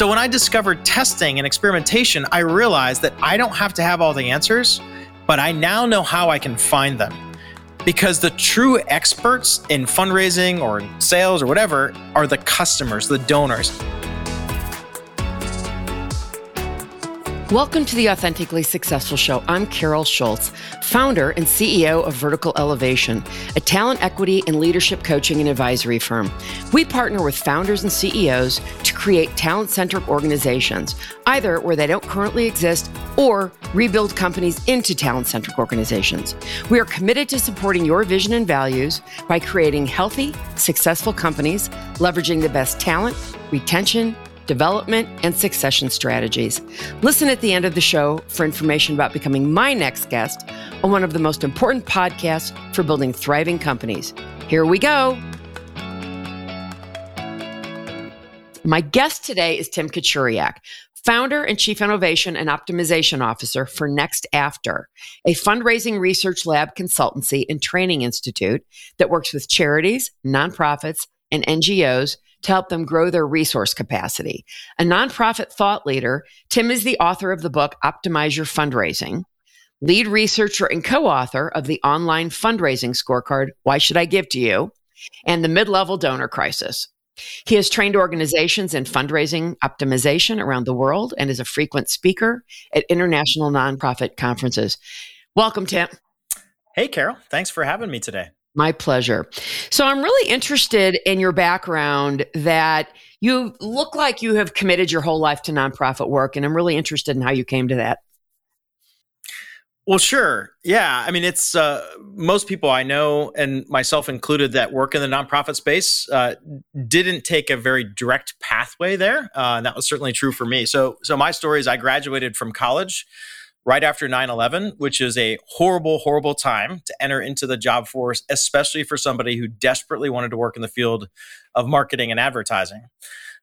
So when I discovered testing and experimentation, I realized that I don't have to have all the answers, but I now know how I can find them. Because the true experts in fundraising or sales or whatever are the customers, the donors. Welcome to the Authentically Successful Show. I'm Carol Schultz, founder and CEO of Vertical Elevation, a talent equity and leadership coaching and advisory firm. We partner with founders and CEOs to create talent centric organizations, either where they don't currently exist or rebuild companies into talent centric organizations. We are committed to supporting your vision and values by creating healthy, successful companies, leveraging the best talent, retention, development, and succession strategies. Listen at the end of the show for information about becoming my next guest on one of the most important podcasts for building thriving companies. Here we go. My guest today is Tim Kachuriak, founder and chief innovation and optimization officer for Next After, a fundraising research lab consultancy and training institute that works with charities, nonprofits, and NGOs to help them grow their resource capacity. A nonprofit thought leader, Tim is the author of the book Optimize Your Fundraising, lead researcher and co author of the online fundraising scorecard, Why Should I Give to You? and the Mid Level Donor Crisis. He has trained organizations in fundraising optimization around the world and is a frequent speaker at international nonprofit conferences. Welcome, Tim. Hey, Carol. Thanks for having me today. My pleasure. So I'm really interested in your background that you look like you have committed your whole life to nonprofit work, and I'm really interested in how you came to that. Well, sure. Yeah. I mean, it's uh, most people I know, and myself included, that work in the nonprofit space uh, didn't take a very direct pathway there. Uh, and that was certainly true for me. So, so my story is I graduated from college right after 9 11, which is a horrible, horrible time to enter into the job force, especially for somebody who desperately wanted to work in the field of marketing and advertising.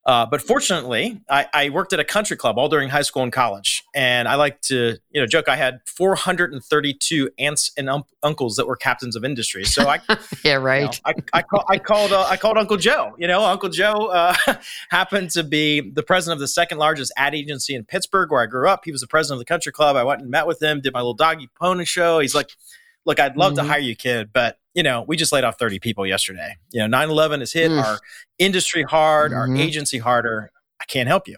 Uh, but fortunately, I, I, worked at a country club all during high school and college, and I like to, you know, joke. I had 432 aunts and um, uncles that were captains of industry. So I, yeah, right. You know, I, I, call, I, called, uh, I called Uncle Joe. You know, Uncle Joe uh, happened to be the president of the second largest ad agency in Pittsburgh, where I grew up. He was the president of the country club. I went and met with him, did my little doggy pony show. He's like, "Look, I'd love mm-hmm. to hire you, kid, but you know, we just laid off 30 people yesterday. You know, 9 11 has hit our industry hard, mm-hmm. our agency harder. I can't help you.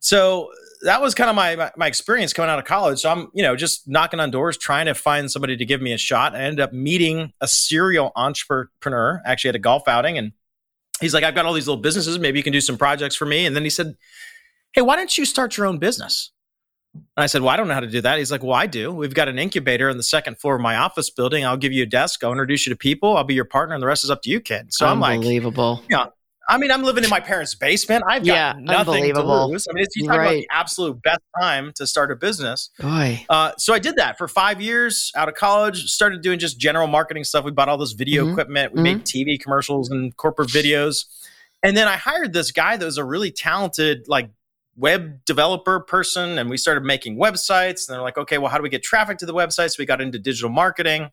So that was kind of my, my experience coming out of college. So I'm, you know, just knocking on doors, trying to find somebody to give me a shot. I ended up meeting a serial entrepreneur, actually at a golf outing. And he's like, I've got all these little businesses. Maybe you can do some projects for me. And then he said, Hey, why don't you start your own business? And I said, Well, I don't know how to do that. He's like, Well, I do. We've got an incubator on the second floor of my office building. I'll give you a desk. I'll introduce you to people. I'll be your partner, and the rest is up to you, kid. So I'm like, Unbelievable. Yeah. I mean, I'm living in my parents' basement. I've got yeah, nothing to lose. I mean, it's, you talk right. about the absolute best time to start a business. Boy. Uh, so I did that for five years out of college. Started doing just general marketing stuff. We bought all this video mm-hmm. equipment. We mm-hmm. made TV commercials and corporate videos. And then I hired this guy that was a really talented, like web developer person and we started making websites and they're like okay well how do we get traffic to the websites we got into digital marketing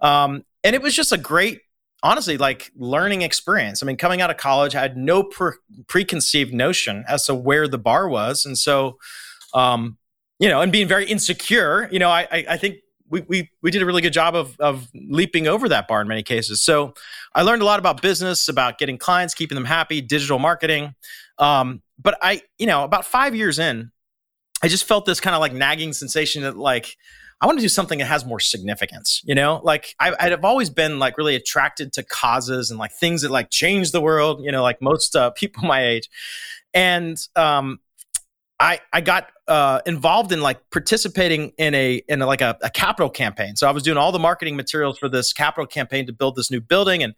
um, and it was just a great honestly like learning experience i mean coming out of college i had no pre- preconceived notion as to where the bar was and so um, you know and being very insecure you know i i, I think we, we, we did a really good job of, of leaping over that bar in many cases. So I learned a lot about business, about getting clients, keeping them happy, digital marketing. Um, but I, you know, about five years in, I just felt this kind of like nagging sensation that like, I want to do something that has more significance, you know? Like I, I've always been like really attracted to causes and like things that like change the world, you know, like most uh, people my age. And um, I I got uh, involved in like participating in a in a, like a, a capital campaign. So I was doing all the marketing materials for this capital campaign to build this new building, and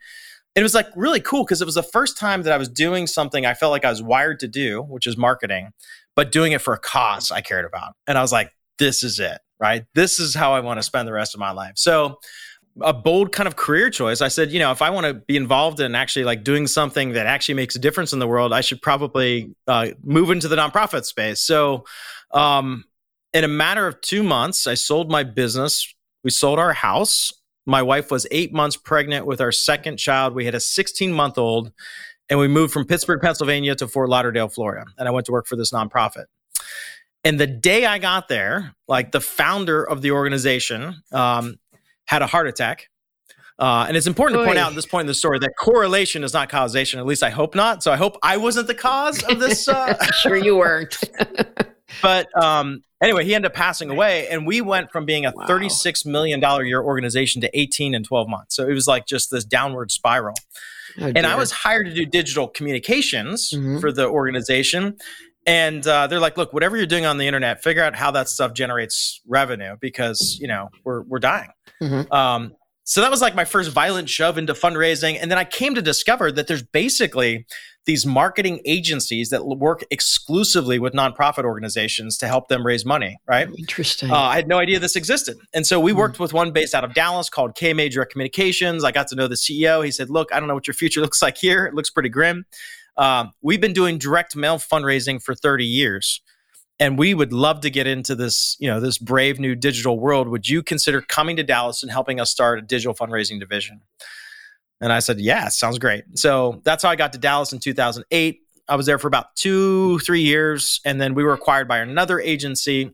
it was like really cool because it was the first time that I was doing something I felt like I was wired to do, which is marketing, but doing it for a cause I cared about. And I was like, this is it, right? This is how I want to spend the rest of my life. So a bold kind of career choice. I said, you know, if I want to be involved in actually like doing something that actually makes a difference in the world, I should probably uh, move into the nonprofit space. So, um, in a matter of two months, I sold my business. We sold our house. My wife was eight months pregnant with our second child. We had a 16 month old. and we moved from Pittsburgh, Pennsylvania to Fort Lauderdale, Florida. And I went to work for this nonprofit. And the day I got there, like the founder of the organization um, had a heart attack. Uh, and it's important Oy. to point out at this point in the story that correlation is not causation. At least I hope not. So I hope I wasn't the cause of this. Uh, sure, you weren't. but um, anyway, he ended up passing away, and we went from being a wow. thirty-six million dollar year organization to eighteen in twelve months. So it was like just this downward spiral. Oh, and I was hired to do digital communications mm-hmm. for the organization. And uh, they're like, look, whatever you're doing on the internet, figure out how that stuff generates revenue because you know we're we're dying. Mm-hmm. Um, so that was like my first violent shove into fundraising. And then I came to discover that there's basically these marketing agencies that work exclusively with nonprofit organizations to help them raise money, right? Interesting. Uh, I had no idea this existed. And so we hmm. worked mm. with one based out of Dallas called K Major Communications. I got to know the CEO. He said, Look, I don't know what your future looks like here. It looks pretty grim. Um, we've been doing direct mail fundraising for 30 years and we would love to get into this you know this brave new digital world would you consider coming to dallas and helping us start a digital fundraising division and i said yeah sounds great so that's how i got to dallas in 2008 i was there for about two three years and then we were acquired by another agency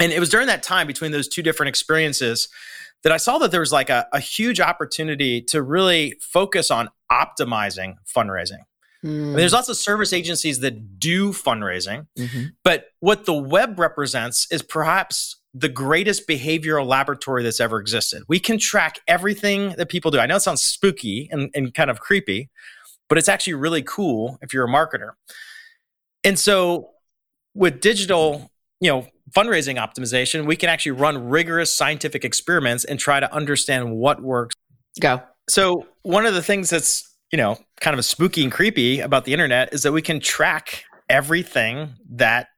and it was during that time between those two different experiences that i saw that there was like a, a huge opportunity to really focus on optimizing fundraising I mean, there's hmm. lots of service agencies that do fundraising, mm-hmm. but what the web represents is perhaps the greatest behavioral laboratory that's ever existed. We can track everything that people do. I know it sounds spooky and, and kind of creepy, but it's actually really cool if you're a marketer. And so with digital, you know, fundraising optimization, we can actually run rigorous scientific experiments and try to understand what works. Go. So one of the things that's you know, kind of spooky and creepy about the internet is that we can track everything that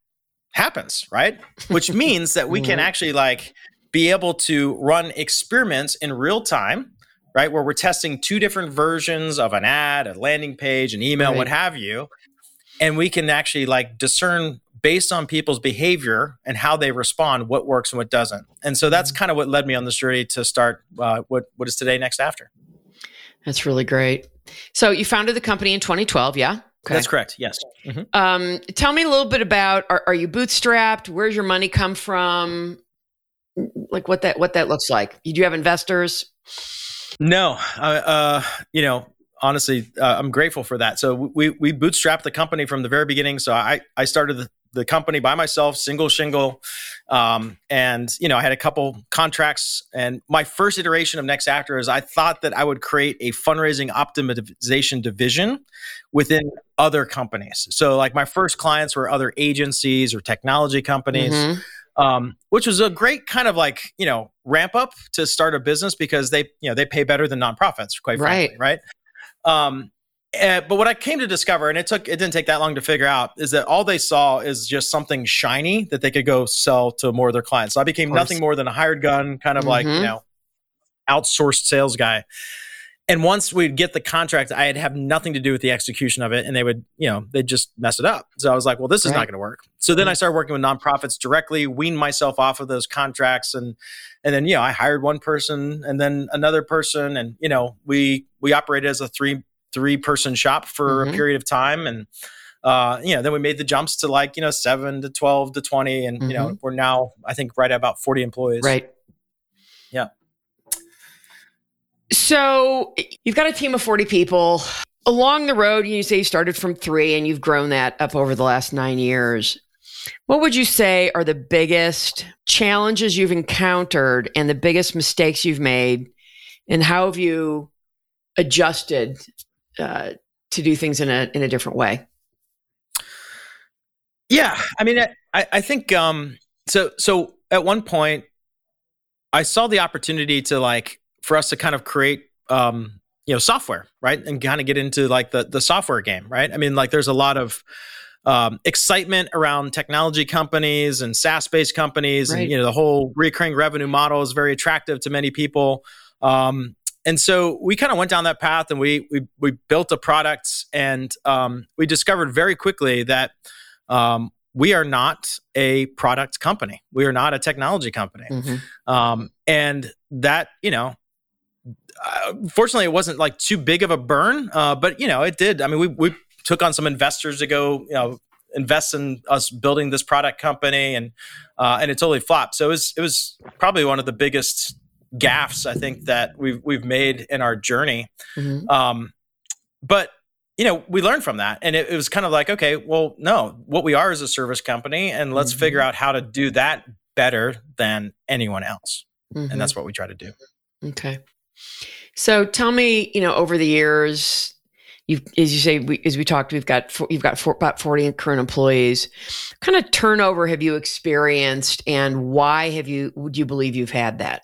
happens, right? Which means that we can actually like be able to run experiments in real time, right? Where we're testing two different versions of an ad, a landing page, an email, right. what have you. And we can actually like discern based on people's behavior and how they respond what works and what doesn't. And so that's mm-hmm. kind of what led me on this journey to start uh, what what is today next after. That's really great. So you founded the company in 2012, yeah? Okay. That's correct. Yes. Mm-hmm. Um, tell me a little bit about are, are, you bootstrapped? Where's your money come from? Like what that what that looks like? Do you have investors? No. Uh, uh, you know, honestly, uh, I'm grateful for that. So we we bootstrapped the company from the very beginning. So I I started the, the company by myself, single shingle, um, and you know I had a couple contracts. And my first iteration of Next After is I thought that I would create a fundraising optimization division within other companies. So like my first clients were other agencies or technology companies. Mm-hmm. Um, which was a great kind of like you know ramp up to start a business because they you know they pay better than nonprofits quite frankly right, right? Um, uh, but what I came to discover, and it took it didn't take that long to figure out, is that all they saw is just something shiny that they could go sell to more of their clients. So I became nothing more than a hired gun, kind of mm-hmm. like you mm-hmm. know, outsourced sales guy. And once we'd get the contract, I'd have nothing to do with the execution of it, and they would, you know, they'd just mess it up. So I was like, well, this is right. not going to work. So then I started working with nonprofits directly, weaned myself off of those contracts, and and then you know I hired one person and then another person, and you know we we operated as a three three person shop for mm-hmm. a period of time and uh, you know, then we made the jumps to like, you know, seven to 12 to 20. And, mm-hmm. you know, mm-hmm. we're now, I think, right at about 40 employees. Right. Yeah. So you've got a team of 40 people. Along the road, you say you started from three and you've grown that up over the last nine years. What would you say are the biggest challenges you've encountered and the biggest mistakes you've made? And how have you adjusted uh, to do things in a in a different way. Yeah, I mean, I, I think um, so. So at one point, I saw the opportunity to like for us to kind of create um, you know software, right, and kind of get into like the the software game, right. I mean, like there's a lot of um, excitement around technology companies and SaaS based companies, right. and you know the whole recurring revenue model is very attractive to many people. Um, and so we kind of went down that path and we we, we built a product and um, we discovered very quickly that um, we are not a product company we are not a technology company mm-hmm. um, and that you know uh, fortunately, it wasn't like too big of a burn, uh, but you know, it did. I mean, we we took on some investors to go, you know, invest in us building this product company, and uh, and it totally flopped. So it was it was probably one of the biggest gaffes I think that we've we've made in our journey. Mm-hmm. Um, but you know, we learned from that, and it, it, was kind of like, okay, well, no, what we are is a service company, and let's mm-hmm. figure out how to do that better than anyone else, mm-hmm. and that's what we try to do. Okay. So tell me, you know, over the years, you as you say, we, as we talked, we've got you've got four, about forty current employees. What kind of turnover have you experienced, and why have you? Would you believe you've had that?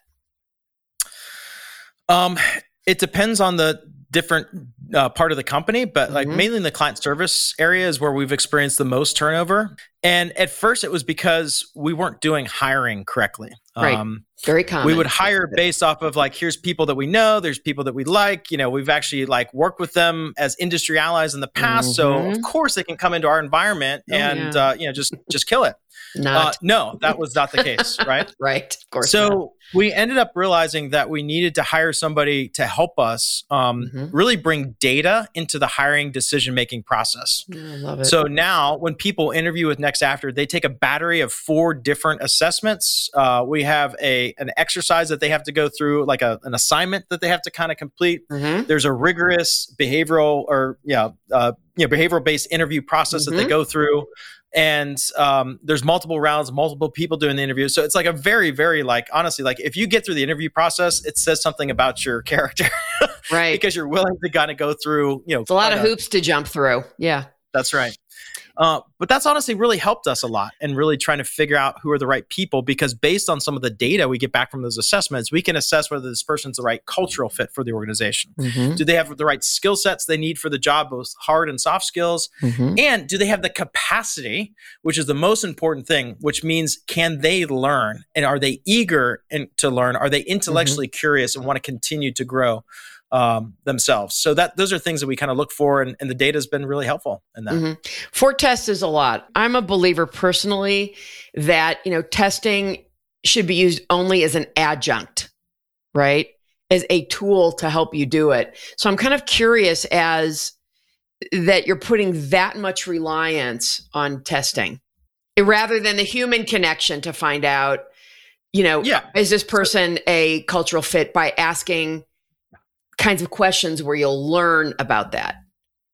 Um, it depends on the different uh, part of the company, but like mm-hmm. mainly in the client service area is where we've experienced the most turnover. And at first, it was because we weren't doing hiring correctly. Right. Um, Very common. We would hire based off of like, here's people that we know, there's people that we like. You know, we've actually like worked with them as industry allies in the past, mm-hmm. so of course they can come into our environment oh, and yeah. uh, you know just just kill it. Not. Uh, no, that was not the case, right? right, of course. So. We ended up realizing that we needed to hire somebody to help us um, mm-hmm. really bring data into the hiring decision making process. I love it. So now, when people interview with Next After, they take a battery of four different assessments. Uh, we have a an exercise that they have to go through, like a, an assignment that they have to kind of complete. Mm-hmm. There's a rigorous behavioral or yeah, uh, you know, behavioral based interview process mm-hmm. that they mm-hmm. go through and um, there's multiple rounds multiple people doing the interview. So it's like a very very like honestly like if you get through the interview process it says something about your character right. because you're willing to kind of go through you know it's a lot of hoops to jump through. Yeah that's right uh, but that's honestly really helped us a lot and really trying to figure out who are the right people because based on some of the data we get back from those assessments, we can assess whether this person's the right cultural fit for the organization. Mm-hmm. Do they have the right skill sets they need for the job, both hard and soft skills? Mm-hmm. And do they have the capacity, which is the most important thing, which means can they learn and are they eager in, to learn? Are they intellectually mm-hmm. curious and want to continue to grow? Um, themselves. So that those are things that we kind of look for, and, and the data has been really helpful in that. Mm-hmm. For tests is a lot. I'm a believer personally that you know testing should be used only as an adjunct, right? As a tool to help you do it. So I'm kind of curious as that you're putting that much reliance on testing rather than the human connection to find out you know yeah. is this person a cultural fit by asking kinds of questions where you'll learn about that.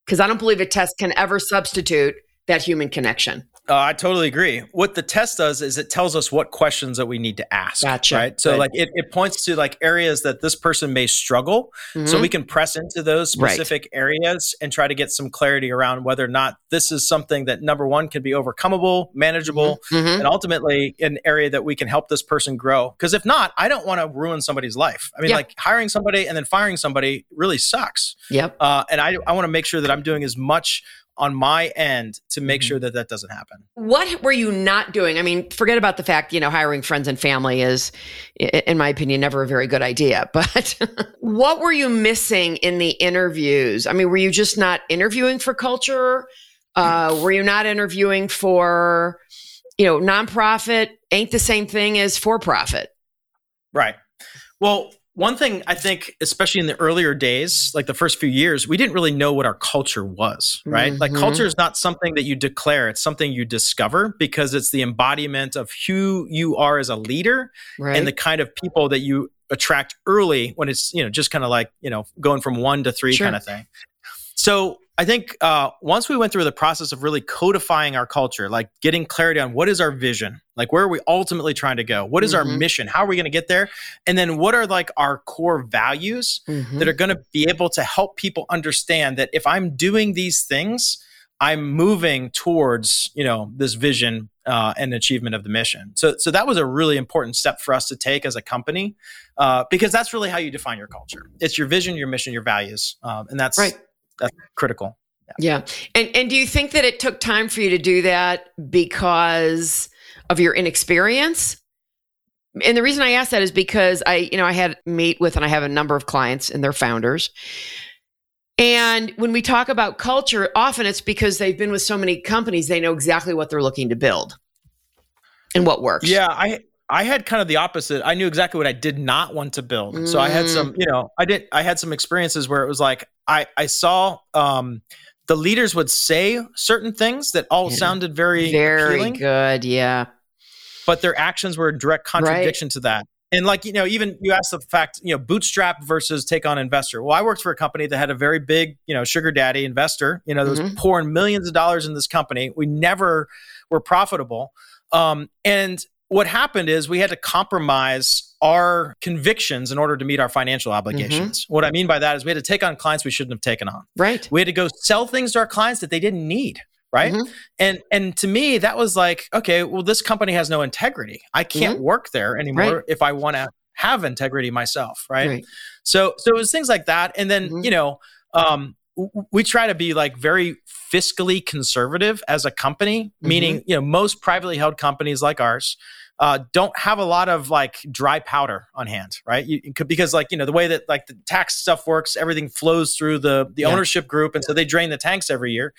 Because I don't believe a test can ever substitute that human connection. Uh, I totally agree. What the test does is it tells us what questions that we need to ask. Gotcha. Right. So, like, it, it points to like areas that this person may struggle. Mm-hmm. So we can press into those specific right. areas and try to get some clarity around whether or not this is something that number one can be overcomeable, manageable, mm-hmm. mm-hmm. and ultimately an area that we can help this person grow. Because if not, I don't want to ruin somebody's life. I mean, like hiring somebody and then firing somebody really sucks. Yep. Uh, and I, I want to make sure that I'm doing as much on my end to make mm-hmm. sure that that doesn't happen. What were you not doing? I mean, forget about the fact, you know, hiring friends and family is, in my opinion, never a very good idea. But what were you missing in the interviews? I mean, were you just not interviewing for culture? Uh, were you not interviewing for, you know, nonprofit ain't the same thing as for profit? Right. Well, one thing I think, especially in the earlier days, like the first few years, we didn't really know what our culture was, right? Mm-hmm. Like culture is not something that you declare, it's something you discover because it's the embodiment of who you are as a leader right. and the kind of people that you attract early when it's, you know, just kind of like, you know, going from one to three sure. kind of thing. So I think uh, once we went through the process of really codifying our culture, like getting clarity on what is our vision, like where are we ultimately trying to go, what is mm-hmm. our mission, how are we going to get there, and then what are like our core values mm-hmm. that are going to be able to help people understand that if I'm doing these things, I'm moving towards you know this vision uh, and achievement of the mission. So, so that was a really important step for us to take as a company, uh, because that's really how you define your culture. It's your vision, your mission, your values, um, and that's right that's critical. Yeah. yeah. And and do you think that it took time for you to do that because of your inexperience? And the reason I ask that is because I, you know, I had meet with and I have a number of clients and their founders. And when we talk about culture, often it's because they've been with so many companies, they know exactly what they're looking to build and what works. Yeah, I I had kind of the opposite. I knew exactly what I did not want to build. Mm. So I had some, you know, I did I had some experiences where it was like I I saw um the leaders would say certain things that all yeah. sounded very very appealing, good, yeah. But their actions were a direct contradiction right. to that. And like, you know, even you asked the fact, you know, bootstrap versus take on investor. Well, I worked for a company that had a very big, you know, sugar daddy investor, you know, that mm-hmm. was pouring millions of dollars in this company. We never were profitable. Um, and what happened is we had to compromise our convictions in order to meet our financial obligations. Mm-hmm. What I mean by that is we had to take on clients we shouldn't have taken on. Right. We had to go sell things to our clients that they didn't need right mm-hmm. and and to me that was like okay well this company has no integrity i can't mm-hmm. work there anymore right. if i want to have integrity myself right? right? so so it was things like that and then mm-hmm. you know um we try to be like very fiscally conservative as a company meaning mm-hmm. you know most privately held companies like ours uh, don't have a lot of like dry powder on hand, right? You, could, because like you know the way that like the tax stuff works, everything flows through the the yeah. ownership group, and so they drain the tanks every year.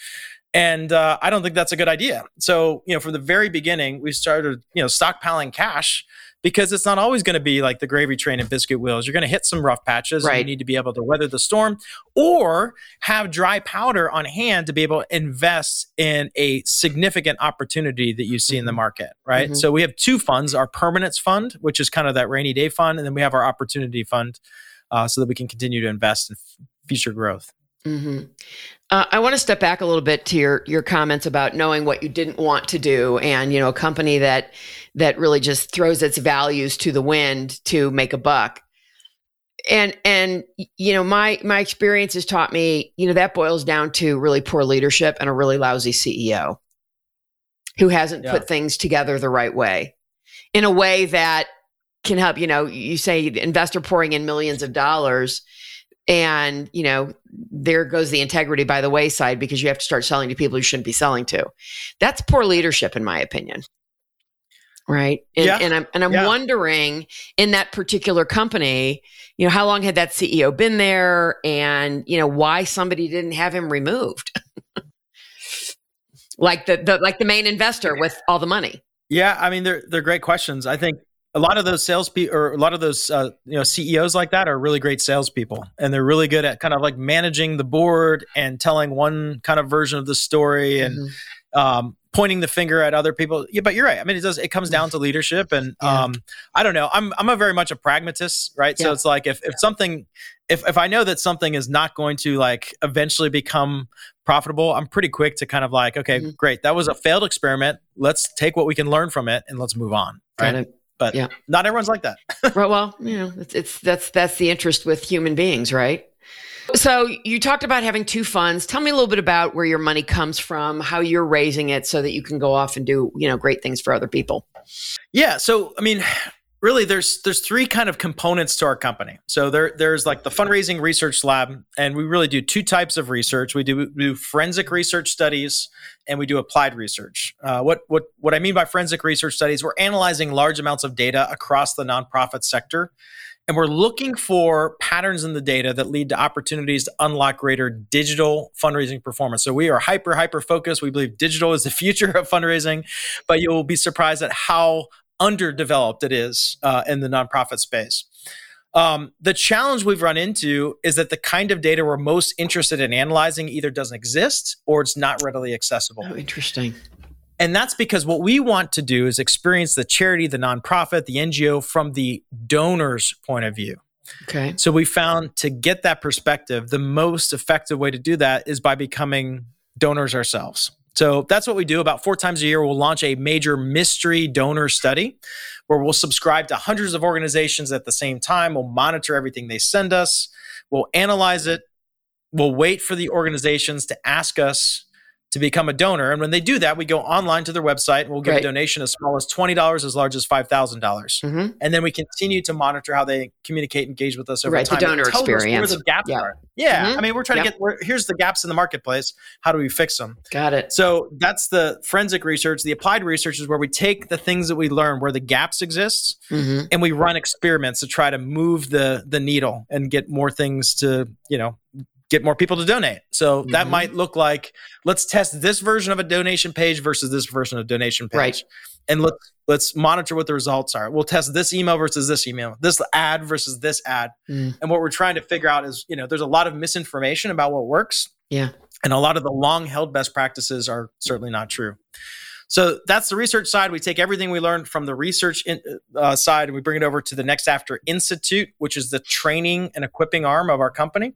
And uh, I don't think that's a good idea. So, you know, from the very beginning, we started, you know, stockpiling cash because it's not always going to be like the gravy train and biscuit wheels. You're going to hit some rough patches. Right. you need to be able to weather the storm or have dry powder on hand to be able to invest in a significant opportunity that you see in the mm-hmm. market. Right. Mm-hmm. So we have two funds our permanence fund, which is kind of that rainy day fund. And then we have our opportunity fund uh, so that we can continue to invest in f- future growth. Mm-hmm. Uh, I want to step back a little bit to your your comments about knowing what you didn't want to do, and you know, a company that that really just throws its values to the wind to make a buck. And and you know, my my experience has taught me, you know, that boils down to really poor leadership and a really lousy CEO who hasn't yeah. put things together the right way, in a way that can help. You know, you say investor pouring in millions of dollars and you know there goes the integrity by the wayside because you have to start selling to people you shouldn't be selling to. That's poor leadership in my opinion. Right? And, yeah. and i'm and i'm yeah. wondering in that particular company you know how long had that ceo been there? And you know why somebody didn't have him removed? Like the, the like the main investor with all the money. Yeah i mean they're they're great questions. I think a lot of those salespeople or a lot of those uh, you know CEOs like that are really great salespeople, and they're really good at kind of like managing the board and telling one kind of version of the story and mm-hmm. um, pointing the finger at other people. Yeah, but you're right. I mean, it does. It comes down to leadership, and yeah. um, I don't know. I'm I'm a very much a pragmatist, right? Yeah. So it's like if if something, if if I know that something is not going to like eventually become profitable, I'm pretty quick to kind of like, okay, mm-hmm. great, that was a failed experiment. Let's take what we can learn from it and let's move on. Right but yeah. not everyone's like that. right. Well, you know, it's, it's that's that's the interest with human beings, right? So you talked about having two funds. Tell me a little bit about where your money comes from, how you're raising it, so that you can go off and do you know great things for other people. Yeah. So I mean, really there's there's three kind of components to our company so there there's like the fundraising research lab and we really do two types of research we do, we do forensic research studies and we do applied research uh, what what what i mean by forensic research studies we're analyzing large amounts of data across the nonprofit sector and we're looking for patterns in the data that lead to opportunities to unlock greater digital fundraising performance. So we are hyper, hyper focused. We believe digital is the future of fundraising, but you'll be surprised at how underdeveloped it is uh, in the nonprofit space. Um, the challenge we've run into is that the kind of data we're most interested in analyzing either doesn't exist or it's not readily accessible. Oh, interesting. And that's because what we want to do is experience the charity, the nonprofit, the NGO from the donor's point of view. Okay. So we found to get that perspective, the most effective way to do that is by becoming donors ourselves. So that's what we do. About four times a year, we'll launch a major mystery donor study where we'll subscribe to hundreds of organizations at the same time. We'll monitor everything they send us, we'll analyze it, we'll wait for the organizations to ask us to become a donor. And when they do that, we go online to their website and we'll give right. a donation as small as $20, as large as $5,000. mm-hmm. And then we continue to monitor how they communicate, engage with us over right, time. The donor experience. where the gaps yeah. are. Yeah. Mm-hmm. I mean, we're trying yep. to get, here's the gaps in the marketplace. How do we fix them? Got it. So that's the forensic research. The applied research is where we take the things that we learn, where the gaps exist, mm-hmm. and we run experiments to try to move the, the needle and get more things to, you know, get more people to donate. So mm-hmm. that might look like let's test this version of a donation page versus this version of donation page. Right. And let's let's monitor what the results are. We'll test this email versus this email, this ad versus this ad. Mm. And what we're trying to figure out is, you know, there's a lot of misinformation about what works. Yeah. And a lot of the long held best practices are certainly not true. So that's the research side. We take everything we learned from the research in, uh, side and we bring it over to the Next After Institute, which is the training and equipping arm of our company.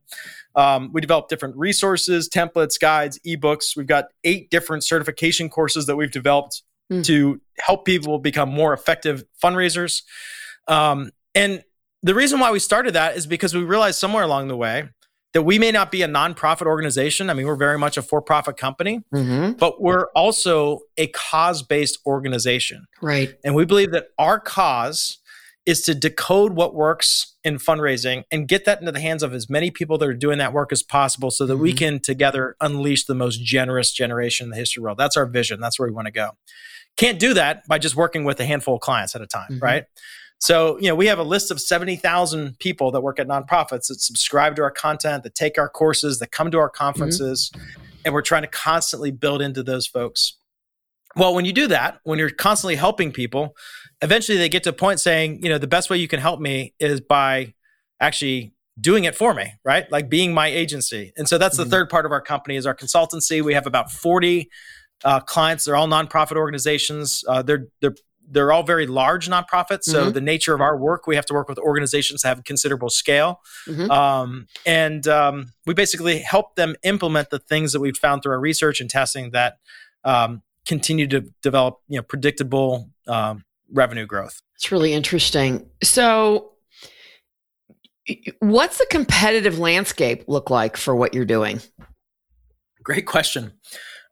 Um, we develop different resources, templates, guides, ebooks. We've got eight different certification courses that we've developed mm. to help people become more effective fundraisers. Um, and the reason why we started that is because we realized somewhere along the way that we may not be a nonprofit organization. I mean, we're very much a for profit company, mm-hmm. but we're also a cause based organization. Right. And we believe that our cause is to decode what works in fundraising and get that into the hands of as many people that are doing that work as possible so that mm-hmm. we can together unleash the most generous generation in the history world. That's our vision. That's where we want to go. Can't do that by just working with a handful of clients at a time, mm-hmm. right? So, you know, we have a list of 70,000 people that work at nonprofits that subscribe to our content, that take our courses, that come to our conferences, mm-hmm. and we're trying to constantly build into those folks. Well, when you do that, when you're constantly helping people, eventually they get to a point saying, you know, the best way you can help me is by actually doing it for me, right? Like being my agency. And so that's mm-hmm. the third part of our company is our consultancy. We have about 40 uh, clients. They're all nonprofit organizations. Uh, they're they're they're all very large nonprofits. So mm-hmm. the nature of our work, we have to work with organizations that have considerable scale, mm-hmm. um, and um, we basically help them implement the things that we've found through our research and testing that um, continue to develop, you know, predictable um, revenue growth. It's really interesting. So, what's the competitive landscape look like for what you're doing? Great question.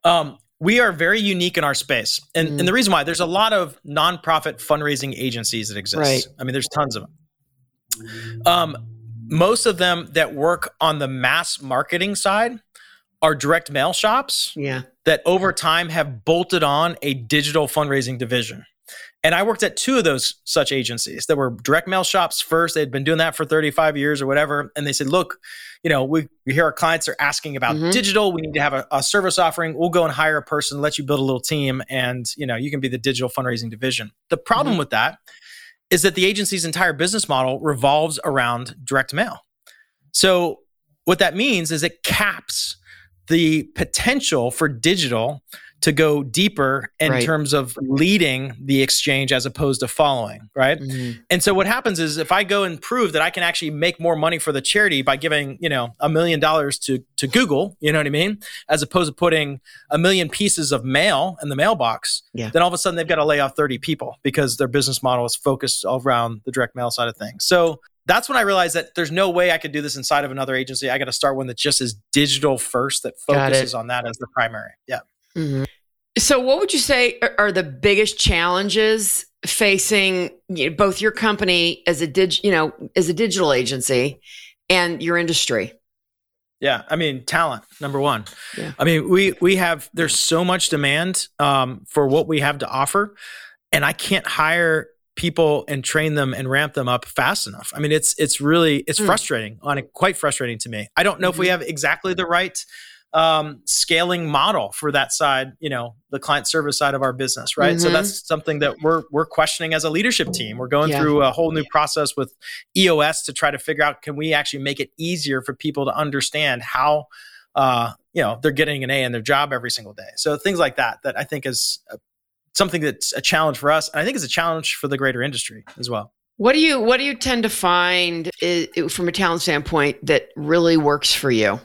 Um, we are very unique in our space. And, mm. and the reason why there's a lot of nonprofit fundraising agencies that exist. Right. I mean, there's tons of them. Um, most of them that work on the mass marketing side are direct mail shops yeah. that over time have bolted on a digital fundraising division. And I worked at two of those such agencies that were direct mail shops first. They'd been doing that for 35 years or whatever. And they said, look, you know, we, we hear our clients are asking about mm-hmm. digital. We need to have a, a, service offering. We'll go and hire a person, let you build a little team, and you know, you can be the digital fundraising division. The problem mm-hmm. with that is that the agency's entire business model revolves around direct mail. So what that means is it caps the potential for digital to go deeper in right. terms of leading the exchange as opposed to following, right? Mm-hmm. And so what happens is if I go and prove that I can actually make more money for the charity by giving, you know, a million dollars to to Google, you know what I mean, as opposed to putting a million pieces of mail in the mailbox, yeah. then all of a sudden they've got to lay off 30 people because their business model is focused around the direct mail side of things. So that's when I realized that there's no way I could do this inside of another agency. I got to start one that just is digital first, that focuses on that as the primary. Yeah. Mm-hmm. So, what would you say are the biggest challenges facing you know, both your company as a dig, you know, as a digital agency and your industry? Yeah, I mean, talent number one. Yeah. I mean, we we have there's so much demand um, for what we have to offer, and I can't hire people and train them and ramp them up fast enough. I mean, it's it's really it's mm. frustrating on it, quite frustrating to me. I don't know mm-hmm. if we mm-hmm. have exactly the right um, scaling model for that side, you know, the client service side of our business, right? Mm-hmm. So that's something that we're we're questioning as a leadership team. We're going yeah. through a whole new process with EOS to try to figure out can we actually make it easier for people to understand how uh, you know they're getting an A in their job every single day. So things like that that I think is something that's a challenge for us, and I think it's a challenge for the greater industry as well. What do you what do you tend to find is, from a talent standpoint that really works for you?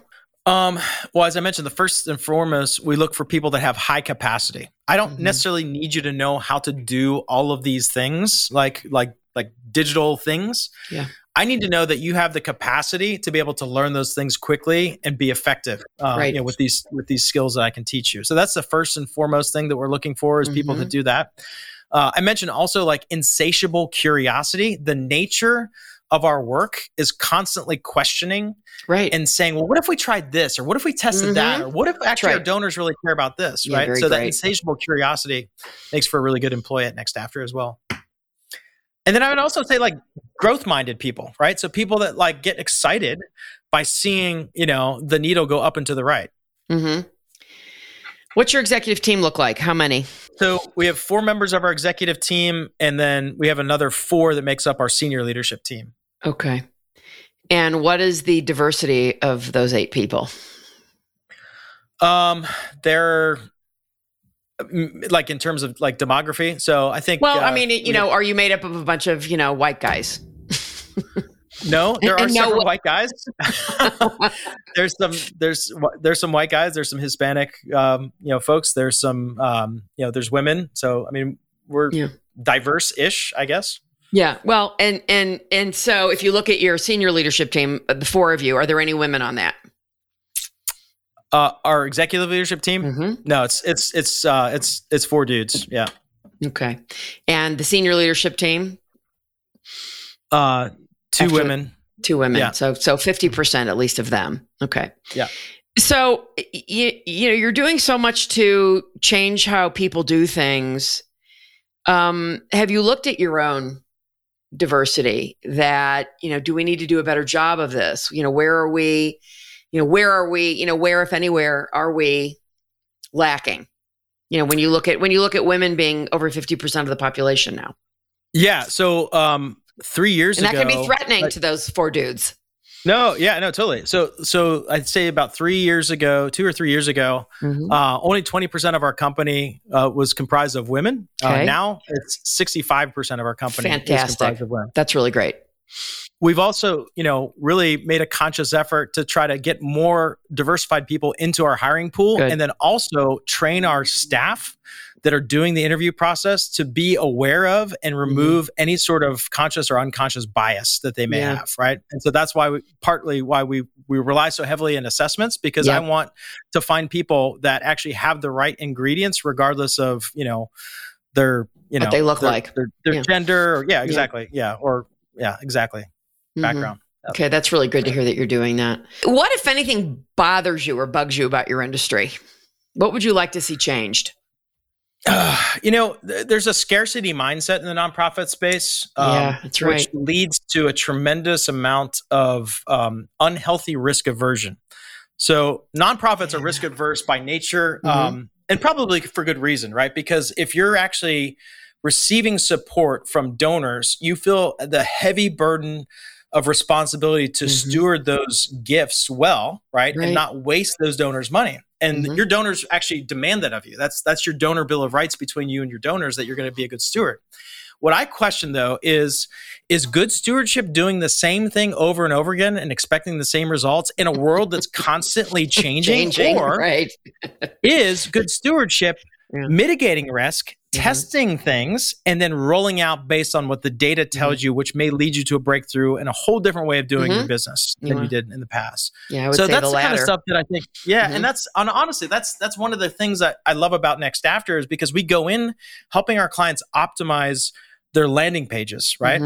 Um, well, as I mentioned, the first and foremost, we look for people that have high capacity. I don't mm-hmm. necessarily need you to know how to do all of these things, like like like digital things. Yeah. I need to know that you have the capacity to be able to learn those things quickly and be effective, uh, right. you know, with these with these skills that I can teach you. So that's the first and foremost thing that we're looking for is mm-hmm. people to do that. Uh, I mentioned also like insatiable curiosity. The nature of our work is constantly questioning right and saying well what if we tried this or what if we tested mm-hmm. that or what if actually right. our donors really care about this yeah, right so great. that insatiable curiosity makes for a really good employee at next after as well and then i would also say like growth minded people right so people that like get excited by seeing, you know, the needle go up and to the right. Mm-hmm. What's your executive team look like? How many? So we have four members of our executive team, and then we have another four that makes up our senior leadership team. Okay. And what is the diversity of those eight people? Um, they're like in terms of like demography. So I think. Well, uh, I mean, you know, are you made up of a bunch of you know white guys? No, there are and several white guys. there's some there's there's some white guys. There's some Hispanic um, you know folks. There's some um, you know there's women. So I mean we're yeah. diverse ish, I guess. Yeah. Well, and and and so if you look at your senior leadership team, uh, the four of you, are there any women on that? Uh, our executive leadership team? Mm-hmm. No, it's it's it's uh, it's it's four dudes. Yeah. Okay. And the senior leadership team? Uh, Two After, women. Two women. Yeah. So so 50% at least of them. Okay. Yeah. So you, you know you're doing so much to change how people do things. Um, have you looked at your own diversity? That you know, do we need to do a better job of this? You know, where are we? You know, where are we? You know, where, if anywhere, are we lacking? You know, when you look at when you look at women being over fifty percent of the population now. Yeah. So um, three years and ago. that can be threatening like, to those four dudes. No, yeah, no, totally. So, so I'd say about three years ago, two or three years ago, mm-hmm. uh, only twenty percent of our company uh, was comprised of women. Uh, okay. Uh, now it's sixty-five percent of our company Fantastic. That's really great. We've also, you know, really made a conscious effort to try to get more diversified people into our hiring pool, Good. and then also train our staff that are doing the interview process to be aware of and mm-hmm. remove mm-hmm. any sort of conscious or unconscious bias that they may yeah. have right and so that's why we partly why we we rely so heavily in assessments because yep. i want to find people that actually have the right ingredients regardless of you know their you know what they look their, like their, their yeah. gender or, yeah exactly yeah. yeah or yeah exactly mm-hmm. background Okay, that's really good to hear that you're doing that. What, if anything, bothers you or bugs you about your industry? What would you like to see changed? Uh, you know, th- there's a scarcity mindset in the nonprofit space. Um, yeah, that's right. Which leads to a tremendous amount of um, unhealthy risk aversion. So nonprofits yeah. are risk adverse by nature, mm-hmm. um, and probably for good reason, right? Because if you're actually receiving support from donors, you feel the heavy burden of responsibility to mm-hmm. steward those gifts well, right? right? And not waste those donors' money. And mm-hmm. your donors actually demand that of you. That's that's your donor bill of rights between you and your donors that you're going to be a good steward. What I question though is is good stewardship doing the same thing over and over again and expecting the same results in a world that's constantly changing, changing or right. is good stewardship yeah. mitigating risk mm-hmm. testing things and then rolling out based on what the data tells mm-hmm. you, which may lead you to a breakthrough and a whole different way of doing mm-hmm. your business than you did in the past. Yeah, so that's the, the kind of stuff that I think. Yeah, and mm-hmm. that's honestly that's that's one of the things that I love about Next After is because we go in helping our clients optimize their landing pages, right?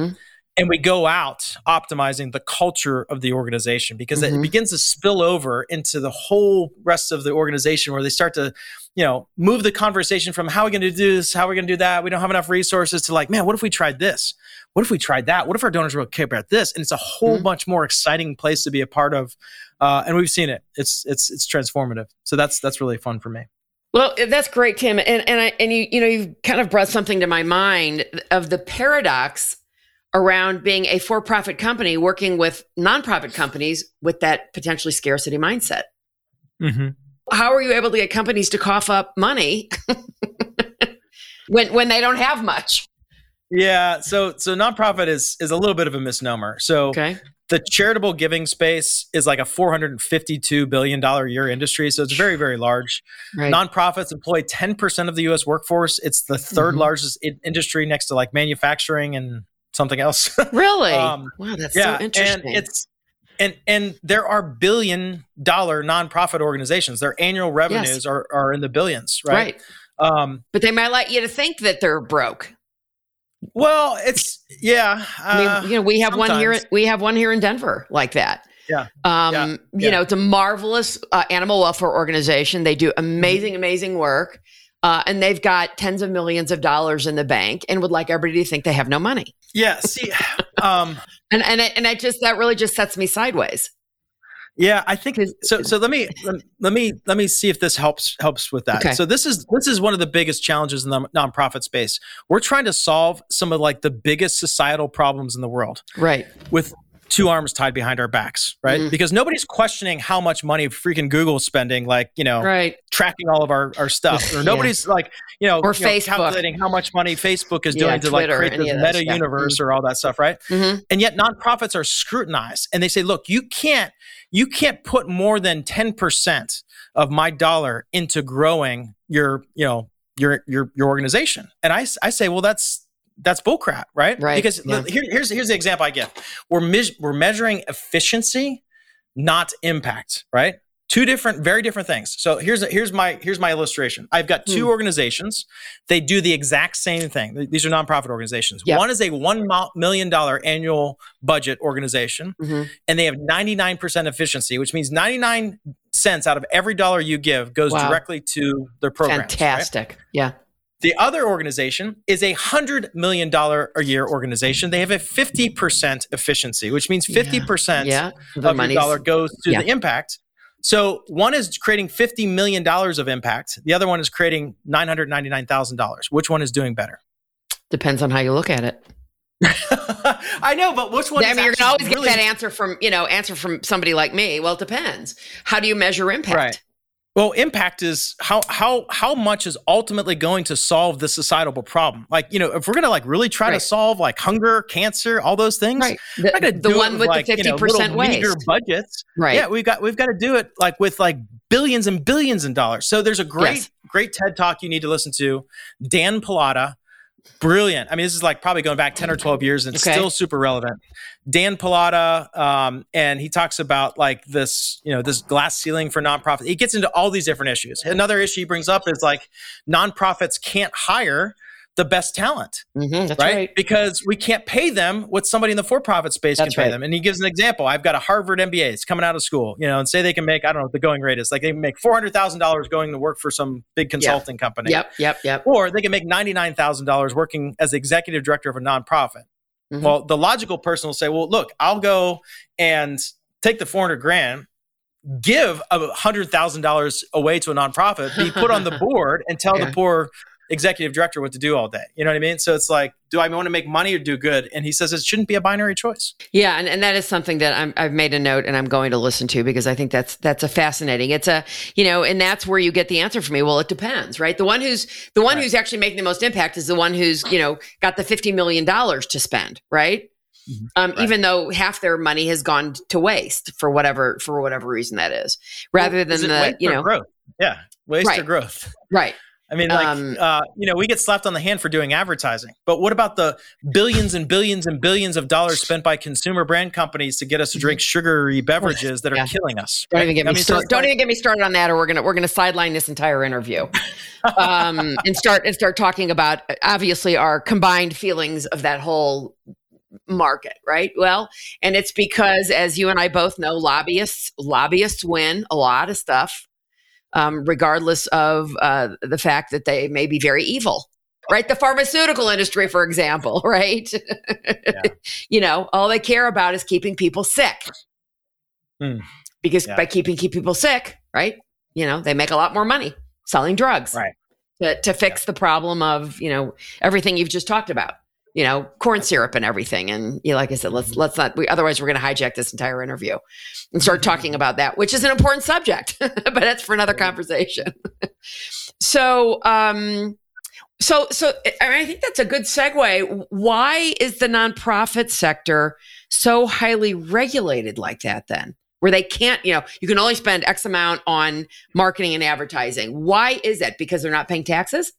And we go out optimizing the culture of the organization because mm-hmm. it begins to spill over into the whole rest of the organization where they start to you know move the conversation from how are we going to do this how are we going to do that? We don't have enough resources to like man what if we tried this? What if we tried that? What if our donors were okay about this? And it's a whole mm-hmm. bunch more exciting place to be a part of uh, and we've seen it. It's it's it's transformative. So that's that's really fun for me. Well, that's great, Tim, and and I and you you know you've kind of brought something to my mind of the paradox around being a for profit company working with nonprofit companies with that potentially scarcity mindset. Mm-hmm. How are you able to get companies to cough up money when when they don't have much? Yeah, so so nonprofit is is a little bit of a misnomer. So okay. the charitable giving space is like a 452 billion dollar year industry, so it's very very large. Right. Nonprofits employ 10% of the US workforce. It's the 3rd mm-hmm. largest industry next to like manufacturing and something else. really? um, wow, that's yeah, so interesting. And it's and and there are billion dollar nonprofit organizations. Their annual revenues yes. are are in the billions, right? Right. Um, but they might like you to think that they're broke. Well, it's yeah. Uh, I mean, uh, you know, we have sometimes. one here. We have one here in Denver like that. Yeah. Um, yeah. You yeah. know, it's a marvelous uh, animal welfare organization. They do amazing, mm-hmm. amazing work. Uh, and they've got tens of millions of dollars in the bank and would like everybody to think they have no money. Yeah. See, um, and and it, and I just that really just sets me sideways. Yeah, I think so. So let me let me let me see if this helps helps with that. Okay. So this is this is one of the biggest challenges in the nonprofit space. We're trying to solve some of like the biggest societal problems in the world. Right. With two arms tied behind our backs, right? Mm-hmm. Because nobody's questioning how much money freaking Google's spending, like, you know, right. tracking all of our, our stuff. Or nobody's yeah. like, you know, or you Facebook. Know, calculating how much money Facebook is doing yeah, to Twitter, like create this meta universe mm-hmm. or all that stuff, right? Mm-hmm. And yet nonprofits are scrutinized and they say, look, you can't you can't put more than 10% of my dollar into growing your, you know, your your your organization. And I, I say, well, that's that's bullcrap, right? Right. Because yeah. here, here's here's the example I give. We're me- we're measuring efficiency, not impact, right? Two different, very different things. So here's a, here's my here's my illustration. I've got two hmm. organizations. They do the exact same thing. These are nonprofit organizations. Yep. One is a one million dollar annual budget organization, mm-hmm. and they have 99 percent efficiency, which means 99 cents out of every dollar you give goes wow. directly to their program. Fantastic. Right? Yeah. The other organization is a hundred million dollar a year organization. They have a fifty percent efficiency, which means fifty percent yeah. yeah. of your dollar goes to yeah. the impact. So one is creating fifty million dollars of impact. The other one is creating nine hundred ninety nine thousand dollars. Which one is doing better? Depends on how you look at it. I know, but which one? I mean, you're gonna always really... get that answer from you know answer from somebody like me. Well, it depends. How do you measure impact? Right. Well, impact is how how how much is ultimately going to solve the societal problem. Like you know, if we're going to like really try right. to solve like hunger, cancer, all those things, right? The, the one with like, the fifty percent you know, waste budgets, right? Yeah, we've got we've got to do it like with like billions and billions in dollars. So there's a great yes. great TED talk you need to listen to. Dan Pallotta brilliant. I mean, this is like probably going back 10 or 12 years and it's okay. still super relevant. Dan Pallotta, um, and he talks about like this, you know, this glass ceiling for nonprofits. He gets into all these different issues. Another issue he brings up is like nonprofits can't hire the best talent, mm-hmm, right? right? Because we can't pay them what somebody in the for-profit space that's can pay right. them. And he gives an example. I've got a Harvard MBA. It's coming out of school, you know, and say they can make I don't know what the going rate is. Like they make four hundred thousand dollars going to work for some big consulting company. Yep, yep, yep. Or they can make ninety nine thousand dollars working as executive director of a nonprofit. Mm-hmm. Well, the logical person will say, "Well, look, I'll go and take the four hundred grand." give a hundred thousand dollars away to a nonprofit, be put on the board and tell yeah. the poor executive director what to do all day. You know what I mean? So it's like, do I want to make money or do good? And he says it shouldn't be a binary choice. Yeah, and, and that is something that i have made a note and I'm going to listen to because I think that's that's a fascinating. It's a you know, and that's where you get the answer from me. Well, it depends, right? The one who's the one right. who's actually making the most impact is the one who's you know got the fifty million dollars to spend, right? Mm-hmm. Um, right. even though half their money has gone to waste for whatever for whatever reason that is, rather well, than the you know growth. Yeah, waste right. or growth. Right. I mean, like, um, uh, you know, we get slapped on the hand for doing advertising, but what about the billions and billions and billions of dollars spent by consumer brand companies to get us to drink mm-hmm. sugary beverages that are yeah. killing us? Don't right? even get me I mean, started. Don't like, even get me started on that, or we're gonna we're gonna sideline this entire interview, um, and start and start talking about obviously our combined feelings of that whole market, right? Well, and it's because, as you and I both know, lobbyists lobbyists win a lot of stuff um, regardless of uh, the fact that they may be very evil. Right, the pharmaceutical industry, for example, right? Yeah. you know, all they care about is keeping people sick, mm. because yeah. by keeping keep people sick, right? You know, they make a lot more money selling drugs, right? To, to fix yeah. the problem of you know everything you've just talked about you know, corn syrup and everything. And you know, like I said, let's let's not. We, otherwise, we're going to hijack this entire interview and start mm-hmm. talking about that, which is an important subject, but that's for another conversation. so, um, so so I think that's a good segue. Why is the nonprofit sector so highly regulated like that? Then, where they can't, you know, you can only spend X amount on marketing and advertising. Why is that? Because they're not paying taxes.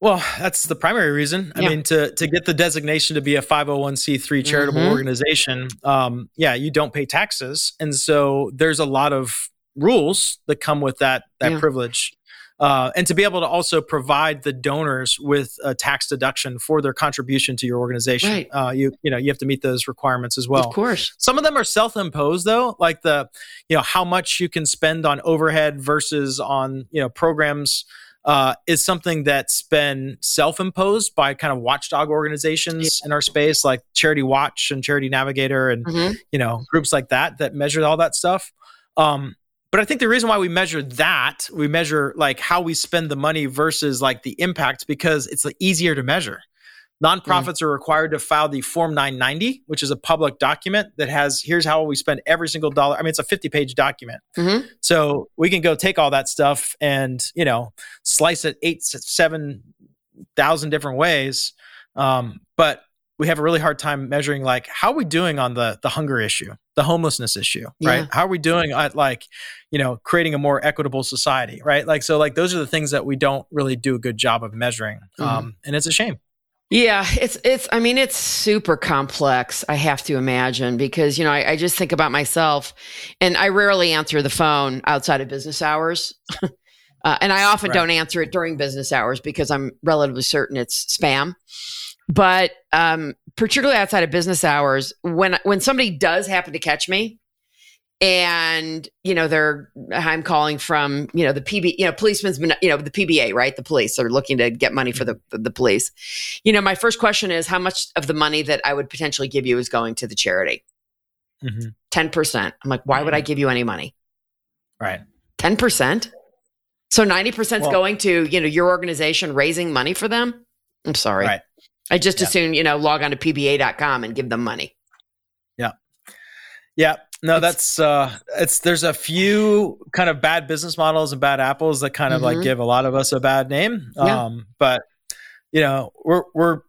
Well, that's the primary reason. I mean, to to get the designation to be a 501c3 charitable mm-hmm. organization, um, yeah, you don't pay taxes, and so there's a lot of rules that come with that that yeah. privilege. Uh, and to be able to also provide the donors with a tax deduction for their contribution to your organization, right. uh, you you know you have to meet those requirements as well. Of course, some of them are self-imposed though, like the you know how much you can spend on overhead versus on you know programs uh, is something that's been self-imposed by kind of watchdog organizations yeah. in our space, like Charity Watch and Charity Navigator, and mm-hmm. you know groups like that that measure all that stuff. Um, but I think the reason why we measure that, we measure like how we spend the money versus like the impact, because it's like, easier to measure. Nonprofits mm. are required to file the Form 990, which is a public document that has here's how we spend every single dollar. I mean, it's a 50 page document. Mm-hmm. So we can go take all that stuff and, you know, slice it eight, 7,000 different ways. Um, but we have a really hard time measuring like how are we doing on the the hunger issue the homelessness issue right yeah. how are we doing at like you know creating a more equitable society right like so like those are the things that we don't really do a good job of measuring mm-hmm. um, and it's a shame yeah, it's it's. I mean, it's super complex. I have to imagine because you know I, I just think about myself, and I rarely answer the phone outside of business hours, uh, and I often right. don't answer it during business hours because I'm relatively certain it's spam. But um, particularly outside of business hours, when when somebody does happen to catch me, and you know they're i'm calling from you know the pb you know policeman's been you know the pba right? The police are looking to get money for the the police. You know my first question is how much of the money that i would potentially give you is going to the charity? Mm-hmm. 10% i'm like why would i mm-hmm. give you any money? Right. 10% so 90% is well, going to you know your organization raising money for them? I'm sorry. Right. i just yeah. as soon you know log on to pba.com and give them money. Yeah. Yeah no, it's, that's uh it's there's a few kind of bad business models and bad apples that kind of mm-hmm. like give a lot of us a bad name. Yeah. Um but you know, we're we're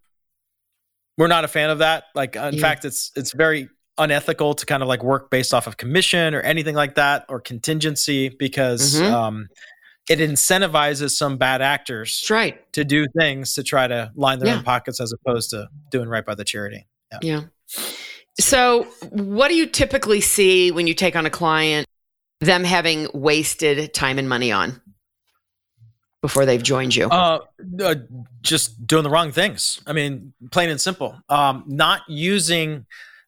we're not a fan of that. Like in yeah. fact it's it's very unethical to kind of like work based off of commission or anything like that or contingency because mm-hmm. um it incentivizes some bad actors right. to do things to try to line their yeah. own pockets as opposed to doing right by the charity. Yeah. yeah. So, what do you typically see when you take on a client, them having wasted time and money on before they've joined you? Uh, uh, just doing the wrong things. I mean, plain and simple. Um, not using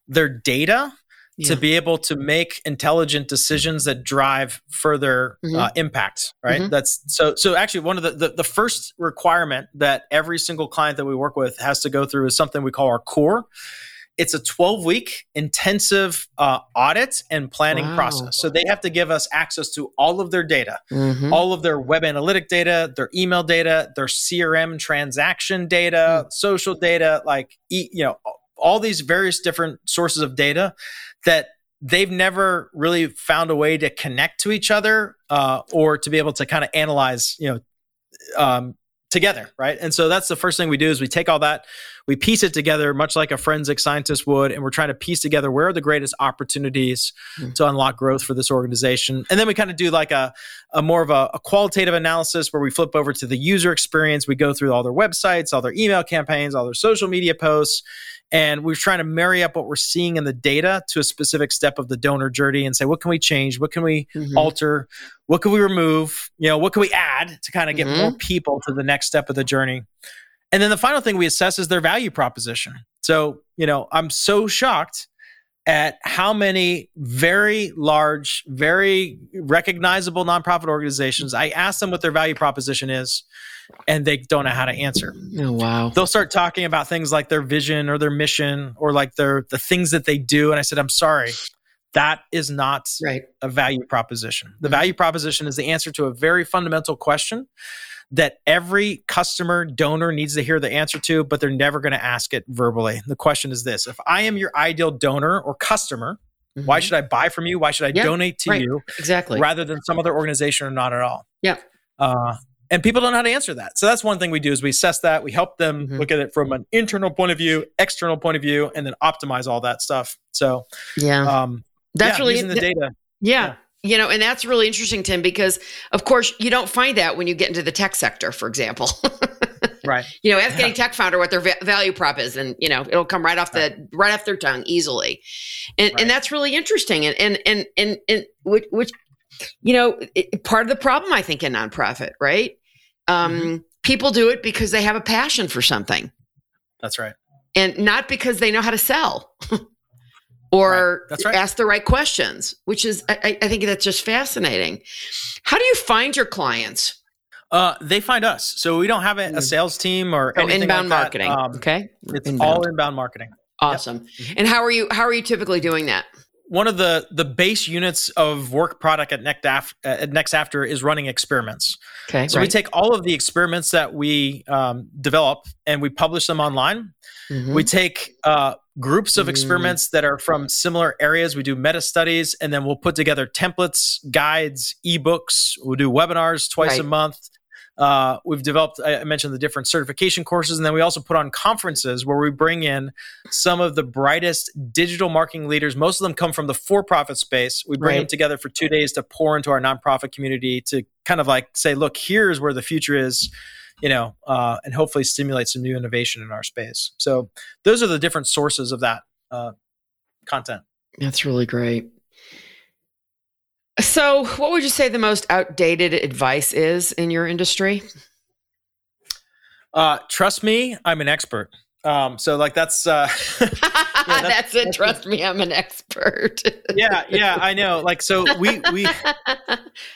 their data yeah. to be able to make intelligent decisions that drive further mm-hmm. uh, impact right mm-hmm. that's so so actually one of the, the, the first requirement that every single client that we work with has to go through is something we call our core it's a 12 week intensive uh, audit and planning wow. process. So they have to give us access to all of their data, mm-hmm. all of their web analytic data, their email data, their CRM transaction data, mm. social data, like, you know, all these various different sources of data that they've never really found a way to connect to each other uh, or to be able to kind of analyze, you know, um, together, right? And so that's the first thing we do is we take all that, we piece it together much like a forensic scientist would, and we're trying to piece together where are the greatest opportunities mm-hmm. to unlock growth for this organization. And then we kind of do like a, a more of a, a, qualitative analysis where we flip over to the user experience. We go through all their websites, all their email campaigns, all their social media posts, and we're trying to marry up what we're seeing in the data to a specific step of the donor journey and say, what can we change? What can we mm-hmm. alter? What can we remove? You know, what can we add to kind of get mm-hmm. more people to the next step of the journey? And then the final thing we assess is their value proposition. So, you know, I'm so shocked at how many very large, very recognizable nonprofit organizations. I ask them what their value proposition is, and they don't know how to answer. Oh wow! They'll start talking about things like their vision or their mission or like their the things that they do, and I said, "I'm sorry." That is not right. a value proposition. The mm-hmm. value proposition is the answer to a very fundamental question that every customer donor needs to hear the answer to, but they're never going to ask it verbally. The question is this If I am your ideal donor or customer, mm-hmm. why should I buy from you? Why should I yeah, donate to right. you? Exactly. Rather than some other organization or not at all. Yeah. Uh, and people don't know how to answer that. So that's one thing we do is we assess that. We help them mm-hmm. look at it from an internal point of view, external point of view, and then optimize all that stuff. So yeah, um, that's yeah, really using the data. Yeah. yeah. You know, and that's really interesting, Tim, because of course you don't find that when you get into the tech sector, for example. right. You know, ask yeah. any tech founder what their va- value prop is, and you know it'll come right off right. the right off their tongue easily, and right. and that's really interesting, and and and and, and which, which you know it, part of the problem I think in nonprofit, right? Um, mm-hmm. People do it because they have a passion for something. That's right, and not because they know how to sell. or right. That's right. ask the right questions, which is, I, I, think that's just fascinating. How do you find your clients? Uh, they find us. So we don't have a, a sales team or oh, inbound like marketing. Um, okay, it's inbound. all inbound marketing. Awesome. Yep. And how are you? How are you typically doing that? one of the the base units of work product at next after, at next after is running experiments. Okay, so right. we take all of the experiments that we um, develop and we publish them online. Mm-hmm. We take uh, groups of mm. experiments that are from similar areas. We do meta studies, and then we'll put together templates, guides, ebooks. We'll do webinars twice right. a month. Uh, we've developed, I mentioned the different certification courses, and then we also put on conferences where we bring in some of the brightest digital marketing leaders. Most of them come from the for profit space. We bring right. them together for two days to pour into our nonprofit community to kind of like say, look, here's where the future is. You know, uh, and hopefully stimulate some new innovation in our space. So, those are the different sources of that uh, content. That's really great. So, what would you say the most outdated advice is in your industry? Uh, trust me, I'm an expert. Um, so like that's, uh, yeah, that's, that's it. That's trust me, I'm an expert. yeah, yeah, I know. Like, so we we look.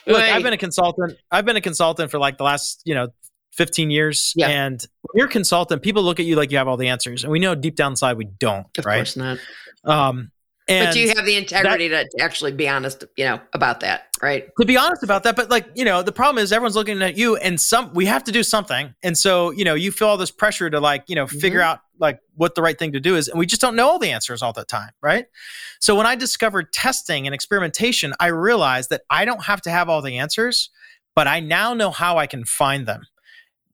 I've been a consultant. I've been a consultant for like the last you know 15 years. Yeah. And when you're a consultant, people look at you like you have all the answers, and we know deep down inside we don't. Of right? course not. Um, but you have the integrity that, to actually be honest, you know, about that, right? To be honest about that, but like, you know, the problem is everyone's looking at you, and some we have to do something, and so you know, you feel all this pressure to like, you know, mm-hmm. figure out like what the right thing to do is, and we just don't know all the answers all the time, right? So when I discovered testing and experimentation, I realized that I don't have to have all the answers, but I now know how I can find them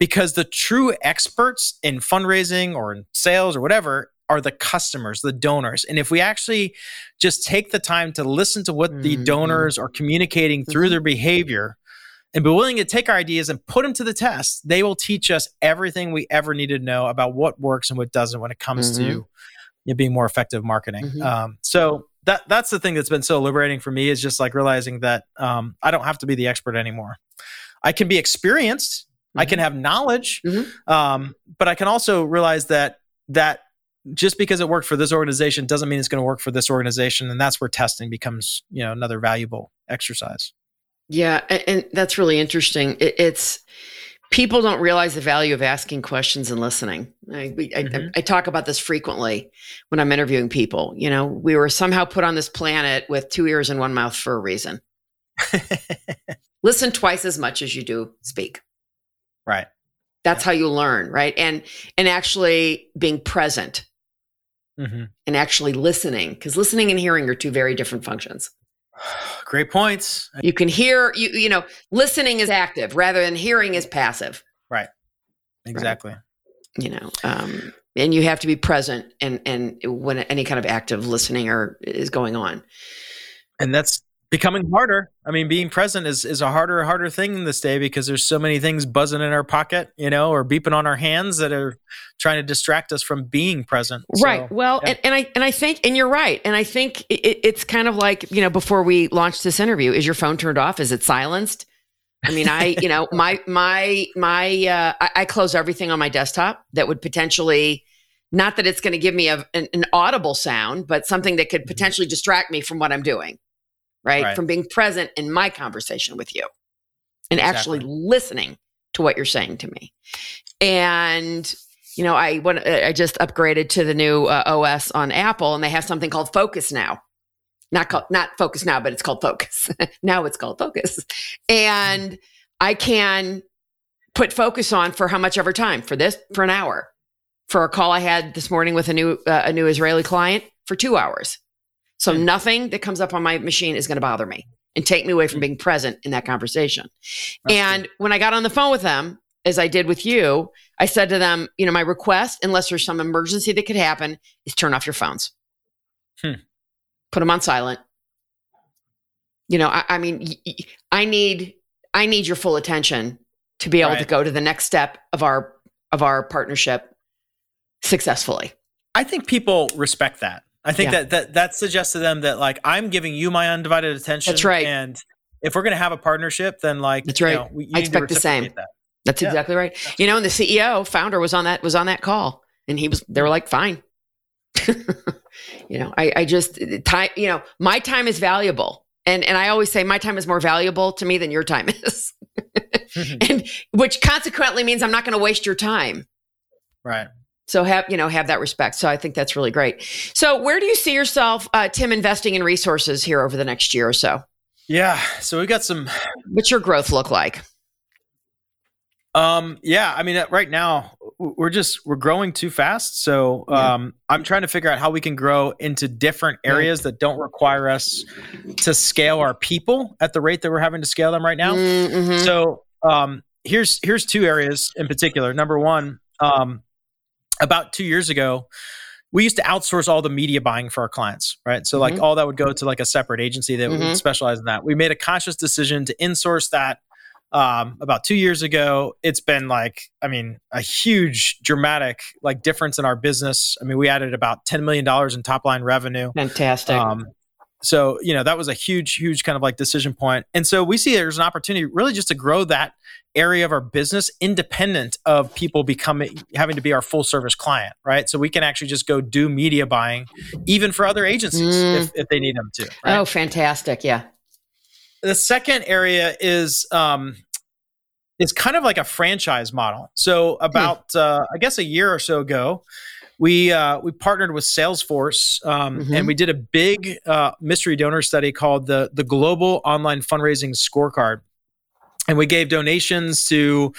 because the true experts in fundraising or in sales or whatever are the customers, the donors. And if we actually just take the time to listen to what mm-hmm. the donors are communicating through mm-hmm. their behavior and be willing to take our ideas and put them to the test, they will teach us everything we ever need to know about what works and what doesn't when it comes mm-hmm. to you know, being more effective marketing. Mm-hmm. Um, so that that's the thing that's been so liberating for me is just like realizing that um, I don't have to be the expert anymore. I can be experienced. I can mm-hmm. have knowledge, mm-hmm. um, but I can also realize that that just because it worked for this organization doesn't mean it's going to work for this organization and that's where testing becomes you know another valuable exercise yeah and that's really interesting it's people don't realize the value of asking questions and listening I, mm-hmm. I, I, talk about this frequently when i'm interviewing people you know we were somehow put on this planet with two ears and one mouth for a reason listen twice as much as you do speak right. That's how you learn right? And and actually being present. Mm-hmm. and actually listening because listening and hearing are two very different functions. Great points. You can hear you you know listening is active rather than hearing is passive. Right. Exactly. Right. you know um and you have to be present and and when any kind of active listening or is going on. And that's becoming harder. I mean, being present is is a harder harder thing this day because there's so many things buzzing in our pocket, you know, or beeping on our hands that are trying to distract us from being present. Right. So, well, yeah. and, and, I and I think and you're right, and I think it, it's kind of like you know before we launched this interview, is your phone turned off? Is it silenced? I mean, I you know my my my uh, I, I close everything on my desktop that would potentially. Not that it's going to give me a, an, an audible sound, but something that could mm-hmm. potentially distract me from what I'm doing right? right? From being present in my conversation with you and exactly. actually listening to what you're saying to me. And you know, I when I just upgraded to the new uh, OS on Apple, and they have something called Focus now. Not called not Focus now, but it's called Focus. now it's called Focus, and I can put focus on for how much ever time for this for an hour, for a call I had this morning with a new uh, a new Israeli client for two hours. So mm. nothing that comes up on my machine is going to bother me and take me away from hmm. being present in that conversation. That's and good. when I got on the phone with them, as I did with you, I said to them, you know, my request, unless there's some emergency that could happen, is turn off your phones. Hmm. Put them on silent. You know, I, I, mean, I need I need your full attention to be able right. to go to the next step of our of our partnership successfully. I think people respect that. I think yeah. that, that that suggests to them that like I'm giving you my undivided attention. That's right. And if we're going to have a partnership, then like that's right. You know, we, I expect the same. That. That's yeah. exactly right. You know, and the CEO founder was on that was on that call, and he was. They were like, fine. you know, I I just time. You know, my time is valuable, and and I always say my time is more valuable to me than your time is. and which consequently means I'm not going to waste your time. Right. So have you know have that respect. So I think that's really great. So where do you see yourself, uh, Tim, investing in resources here over the next year or so? Yeah. So we've got some. What's your growth look like? Um, yeah, I mean, uh, right now we're just we're growing too fast. So um, I'm trying to figure out how we can grow into different areas that don't require us to scale our people at the rate that we're having to scale them right now. Mm-hmm. So um, here's here's two areas in particular. Number one, um, about two years ago, we used to outsource all the media buying for our clients, right? So like mm-hmm. all that would go to like a separate agency that mm-hmm. would specialize in that. We made a conscious decision to insource that um, about two years ago. It's been like, I mean, a huge, dramatic like difference in our business. I mean, we added about ten million dollars in top line revenue. Fantastic. Um, so you know that was a huge, huge kind of like decision point. And so we see there's an opportunity really just to grow that area of our business independent of people becoming having to be our full service client, right? So we can actually just go do media buying, even for other agencies mm. if, if they need them to. Right? Oh, fantastic! Yeah. The second area is um, is kind of like a franchise model. So hmm. about uh, I guess a year or so ago, we uh, we partnered with Salesforce um, mm-hmm. and we did a big uh, mystery donor study called the the Global Online Fundraising Scorecard, and we gave donations to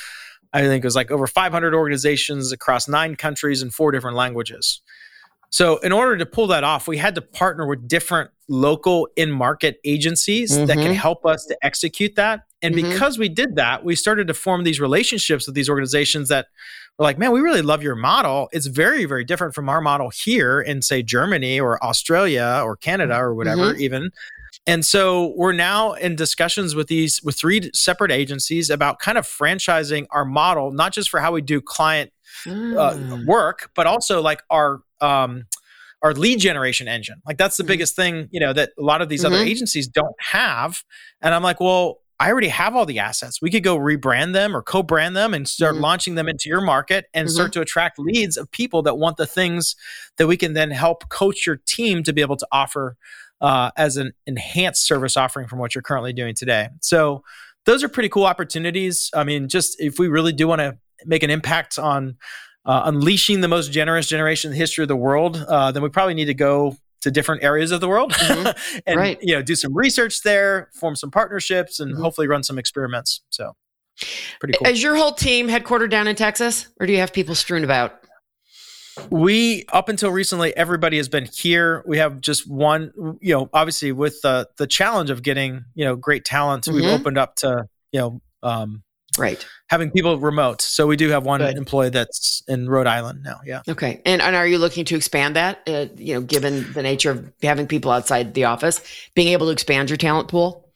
I think it was like over 500 organizations across nine countries and four different languages. So, in order to pull that off, we had to partner with different local in market agencies mm-hmm. that can mm-hmm. help us to execute that. And mm-hmm. because we did that, we started to form these relationships with these organizations that were like, man, we really love your model. It's very, very different from our model here in, say, Germany or Australia or Canada or whatever, mm-hmm. even. And so we're now in discussions with these with three separate agencies about kind of franchising our model, not just for how we do client uh, mm. work, but also like our um, our lead generation engine. Like that's the mm-hmm. biggest thing, you know, that a lot of these mm-hmm. other agencies don't have. And I'm like, well, I already have all the assets. We could go rebrand them or co-brand them and start mm-hmm. launching them into your market and start mm-hmm. to attract leads of people that want the things that we can then help coach your team to be able to offer uh, as an enhanced service offering from what you're currently doing today. So those are pretty cool opportunities. I mean, just if we really do want to make an impact on uh, unleashing the most generous generation in the history of the world, uh, then we probably need to go to different areas of the world mm-hmm. and right. you know do some research there, form some partnerships, and mm-hmm. hopefully run some experiments. So pretty cool. Is your whole team headquartered down in Texas, or do you have people strewn about? We up until recently, everybody has been here. We have just one, you know, obviously with the the challenge of getting you know great talent, mm-hmm. we've opened up to you know um, right having people remote. So we do have one Good. employee that's in Rhode Island now. Yeah. Okay. And and are you looking to expand that? Uh, you know, given the nature of having people outside the office, being able to expand your talent pool.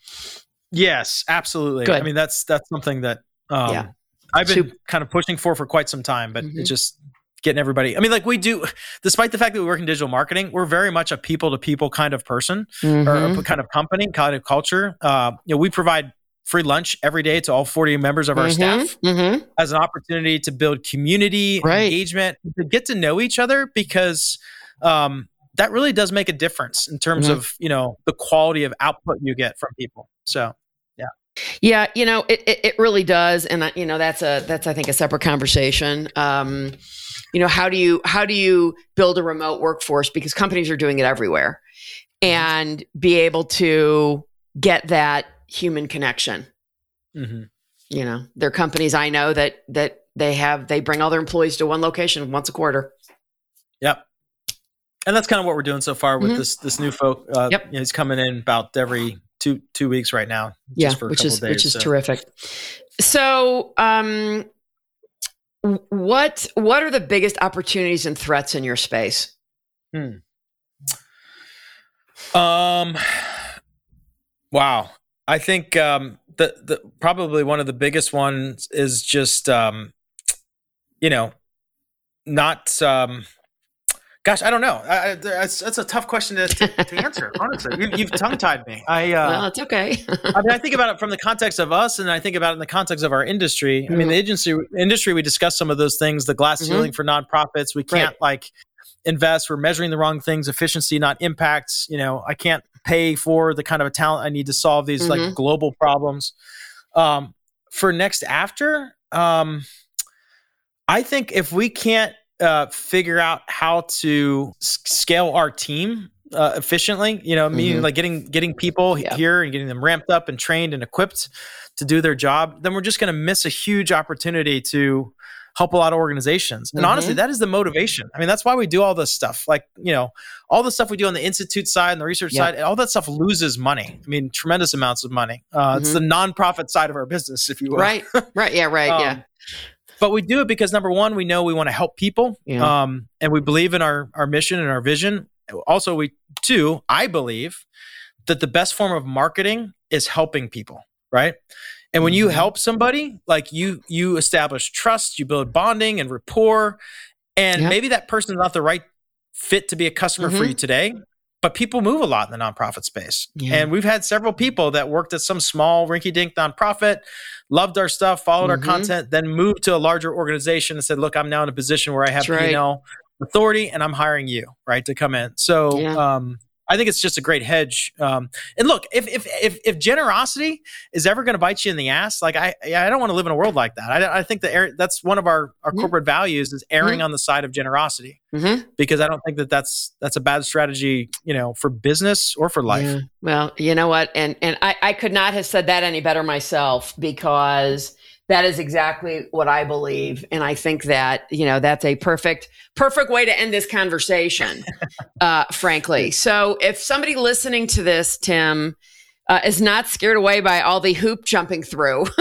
Yes, absolutely. Good. I mean, that's that's something that um, yeah. I've been Super. kind of pushing for for quite some time, but mm-hmm. it's just getting everybody. I mean, like we do, despite the fact that we work in digital marketing, we're very much a people to people kind of person mm-hmm. or kind of company, kind of culture. Uh, you know, we provide free lunch every day to all 40 members of our mm-hmm, staff mm-hmm. as an opportunity to build community right. engagement, to get to know each other because um, that really does make a difference in terms mm-hmm. of, you know, the quality of output you get from people. So, yeah. Yeah, you know, it, it, it really does. And, you know, that's a, that's, I think, a separate conversation. Um, you know how do you how do you build a remote workforce because companies are doing it everywhere mm-hmm. and be able to get that human connection mm-hmm. you know there are companies i know that that they have they bring all their employees to one location once a quarter yep and that's kind of what we're doing so far with mm-hmm. this this new folk uh, yep you know, he's coming in about every two two weeks right now yeah which is days, which is so. terrific so um what what are the biggest opportunities and threats in your space? Hmm. Um. Wow, I think um, the the probably one of the biggest ones is just um, you know, not um, Gosh, I don't know. I, I, that's, that's a tough question to, to, to answer. honestly, you, have tongue tied me. I uh, well, it's okay. I mean, I think about it from the context of us, and I think about it in the context of our industry. Mm-hmm. I mean, the mm-hmm. agency industry, we discuss some of those things. The glass mm-hmm. ceiling for nonprofits. We can't right. like invest. We're measuring the wrong things. Efficiency, not impacts. You know, I can't pay for the kind of a talent I need to solve these mm-hmm. like global problems. Um, for next after, um, I think if we can't uh, figure out how to s- scale our team uh, efficiently, you know, meaning Mhm. like getting getting people Yeah. here and getting them ramped up and trained and equipped to do their job, then we're just going to miss a huge opportunity to help a lot of organizations. And honestly, Mhm. that is the motivation. I mean, that's why we do all this stuff. Like, you know, all the stuff we do on the institute side and the research Yep. side, all that stuff loses money. I mean, tremendous amounts of money. Uh, It's Mhm. the nonprofit side of our business, if you will. Right. Right. Yeah. Right. yeah. Um, But we do it because number one, we know we want to help people, Yeah. um, and we believe in our our mission and our vision. Also, we too, I believe that the best form of marketing is helping people, right? And when you Mhm. help somebody, like you you establish trust, you build bonding and rapport, and Yep. maybe that person's not the right fit to be a customer for Mhm. you today. But people move a lot in the nonprofit space. Yeah. And we've had several people that worked at some small rinky dink nonprofit, loved our stuff, followed our Mhm. content, then moved to a larger organization and said, look, I'm now in a position where I have That's right. Authority and I'm hiring you, right, to come in. So Yeah. um, I think it's just a great hedge. Um, and look, if if if, if generosity is ever going to bite you in the ass, like I I don't want to live in a world like that. I, I think that that's one of our our Yeah. corporate values is erring on the side of generosity Mhm. because I don't think that that's that's a bad strategy, you know, for business or for life. Yeah. Well, you know what? And and I, I could not have said that any better myself because that is exactly what I believe. And I think that, you know, that's a perfect, perfect way to end this conversation, uh, frankly. So if somebody listening to this, Tim, uh, is not scared away by all the hoop jumping through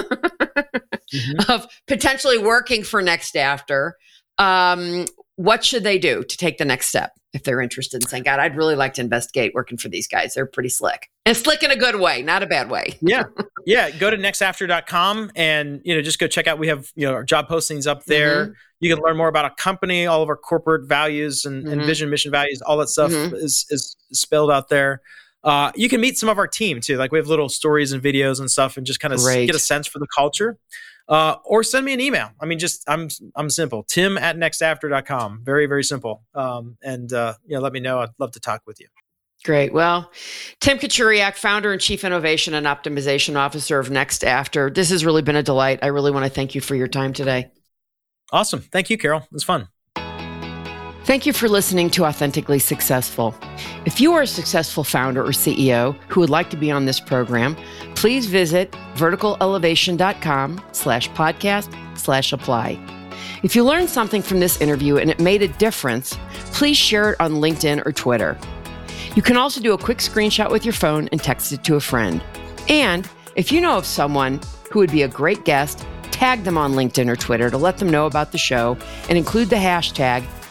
Mhm. of potentially working for Next After, um, what should they do to take the next step if they're interested in saying, God, I'd really like to investigate working for these guys? They're pretty slick and slick in a good way, not a bad way. yeah yeah go to nextafter.com and you know just go check out we have you know our job postings up there Mhm. you can learn more about a company all of our corporate values and, and Mhm. vision mission values all that stuff Mhm. is is spelled out there uh, you can meet some of our team too like we have little stories and videos and stuff and just kind of get a sense for the culture uh, or send me an email. I mean just i'm i'm simple. Tim at nextafter.com very very simple. Um, and uh, you know let me know. I'd love to talk with you. Great. Well, Tim Kachuriak, founder and chief innovation and optimization officer of Next After. This has really been a delight. I really want to thank you for your time today. awesome. Thank you carol. It was fun Thank you for listening to Authentically Successful. If you are a successful founder or CEO who would like to be on this program, please visit verticalelevation.com slash podcast slash apply. If you learned something from this interview and it made a difference, please share it on LinkedIn or Twitter. You can also do a quick screenshot with your phone and text it to a friend. And if you know of someone who would be a great guest, tag them on LinkedIn or Twitter to let them know about the show and include the hashtag